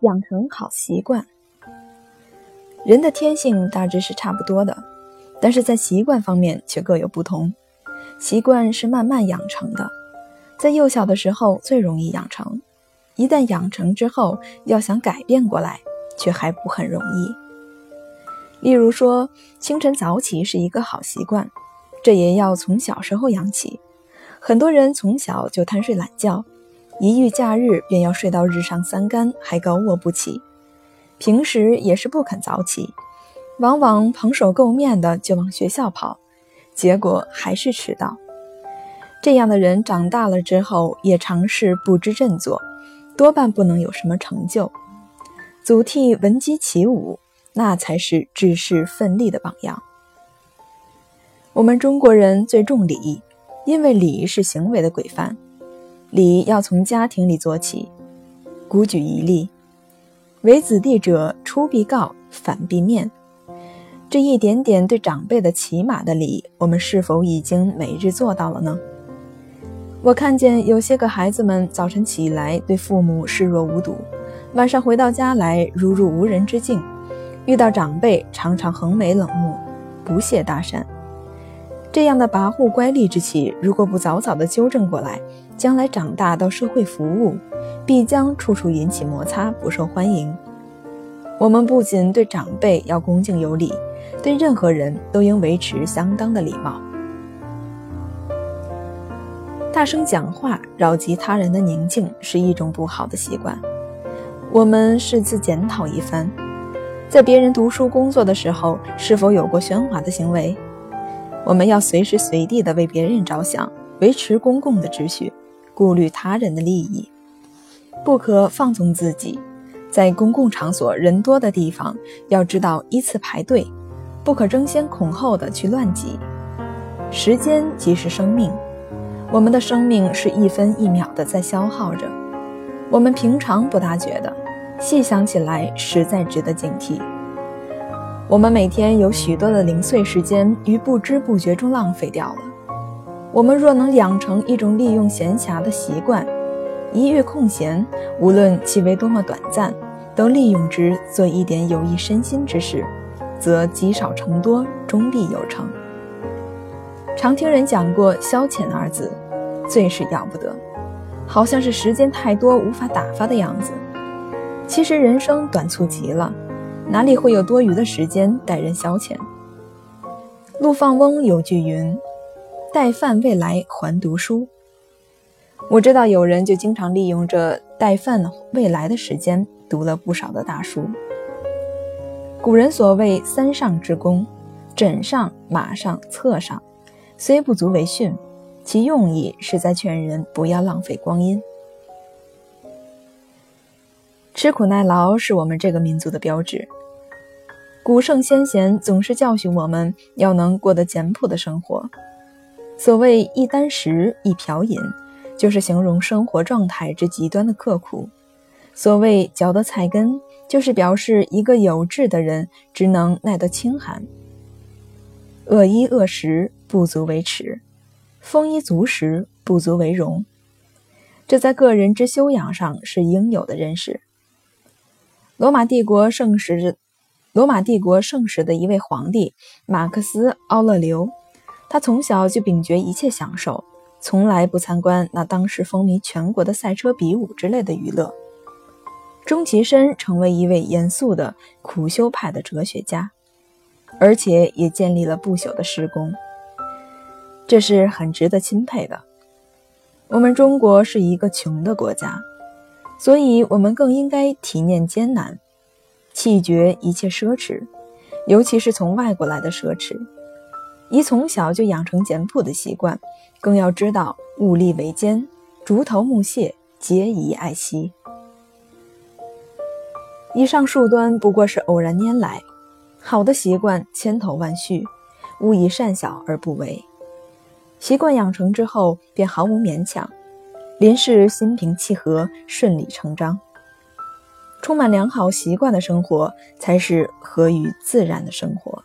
养成好习惯。人的天性大致是差不多的，但是在习惯方面却各有不同。习惯是慢慢养成的，在幼小的时候最容易养成，一旦养成之后，要想改变过来，却还不很容易。例如说，清晨早起是一个好习惯，这也要从小时候养起。很多人从小就贪睡懒觉，一遇假日便要睡到日上三竿，还高卧不起。平时也是不肯早起，往往蓬首垢面的就往学校跑，结果还是迟到。这样的人长大了之后也尝试不知振作，多半不能有什么成就。祖逖闻鸡起舞，那才是志士奋力的榜样。我们中国人最重礼，因为礼是行为的规范，礼要从家庭里做起。古举一例。为子弟者，出必告，反必面。这一点点对长辈的起码的礼，我们是否已经每日做到了呢？我看见有些个孩子们早晨起来对父母视若无睹，晚上回到家来如入无人之境，遇到长辈常常横眉冷目，不屑搭讪。这样的跋扈乖戾之气，如果不早早的纠正过来，将来长大到社会服务。必将处处引起摩擦，不受欢迎。我们不仅对长辈要恭敬有礼，对任何人都应维持相当的礼貌。大声讲话扰及他人的宁静是一种不好的习惯。我们试自检讨一番，在别人读书工作的时候，是否有过喧哗的行为？我们要随时随地的为别人着想，维持公共的秩序，顾虑他人的利益。不可放纵自己，在公共场所人多的地方，要知道依次排队，不可争先恐后的去乱挤。时间即是生命，我们的生命是一分一秒的在消耗着，我们平常不大觉得，细想起来实在值得警惕。我们每天有许多的零碎时间于不知不觉中浪费掉了，我们若能养成一种利用闲暇的习惯。一遇空闲，无论其为多么短暂，都利用之做一点有益身心之事，则积少成多，终必有成。常听人讲过“消遣”二字，最是要不得，好像是时间太多无法打发的样子。其实人生短促极了，哪里会有多余的时间待人消遣？陆放翁有句云：“待饭未来还读书。”我知道有人就经常利用这待饭未来的时间，读了不少的大书。古人所谓三上之功，枕上、马上、册上，虽不足为训，其用意是在劝人不要浪费光阴。吃苦耐劳是我们这个民族的标志。古圣先贤总是教训我们要能过得简朴的生活。所谓一箪食，一瓢饮。就是形容生活状态之极端的刻苦。所谓嚼得菜根，就是表示一个有志的人只能耐得清寒。饿衣饿食不足为耻，丰衣足食不足为荣。这在个人之修养上是应有的认识。罗马帝国盛时，罗马帝国盛时的一位皇帝马克思·奥勒留，他从小就秉绝一切享受。从来不参观那当时风靡全国的赛车比武之类的娱乐，终其身成为一位严肃的苦修派的哲学家，而且也建立了不朽的诗功，这是很值得钦佩的。我们中国是一个穷的国家，所以我们更应该体念艰难，弃绝一切奢侈，尤其是从外国来的奢侈。宜从小就养成简朴的习惯，更要知道物力维艰，竹头木屑皆宜爱惜。以上数端不过是偶然拈来，好的习惯千头万绪，勿以善小而不为。习惯养成之后，便毫无勉强，林氏心平气和，顺理成章。充满良好习惯的生活，才是和于自然的生活。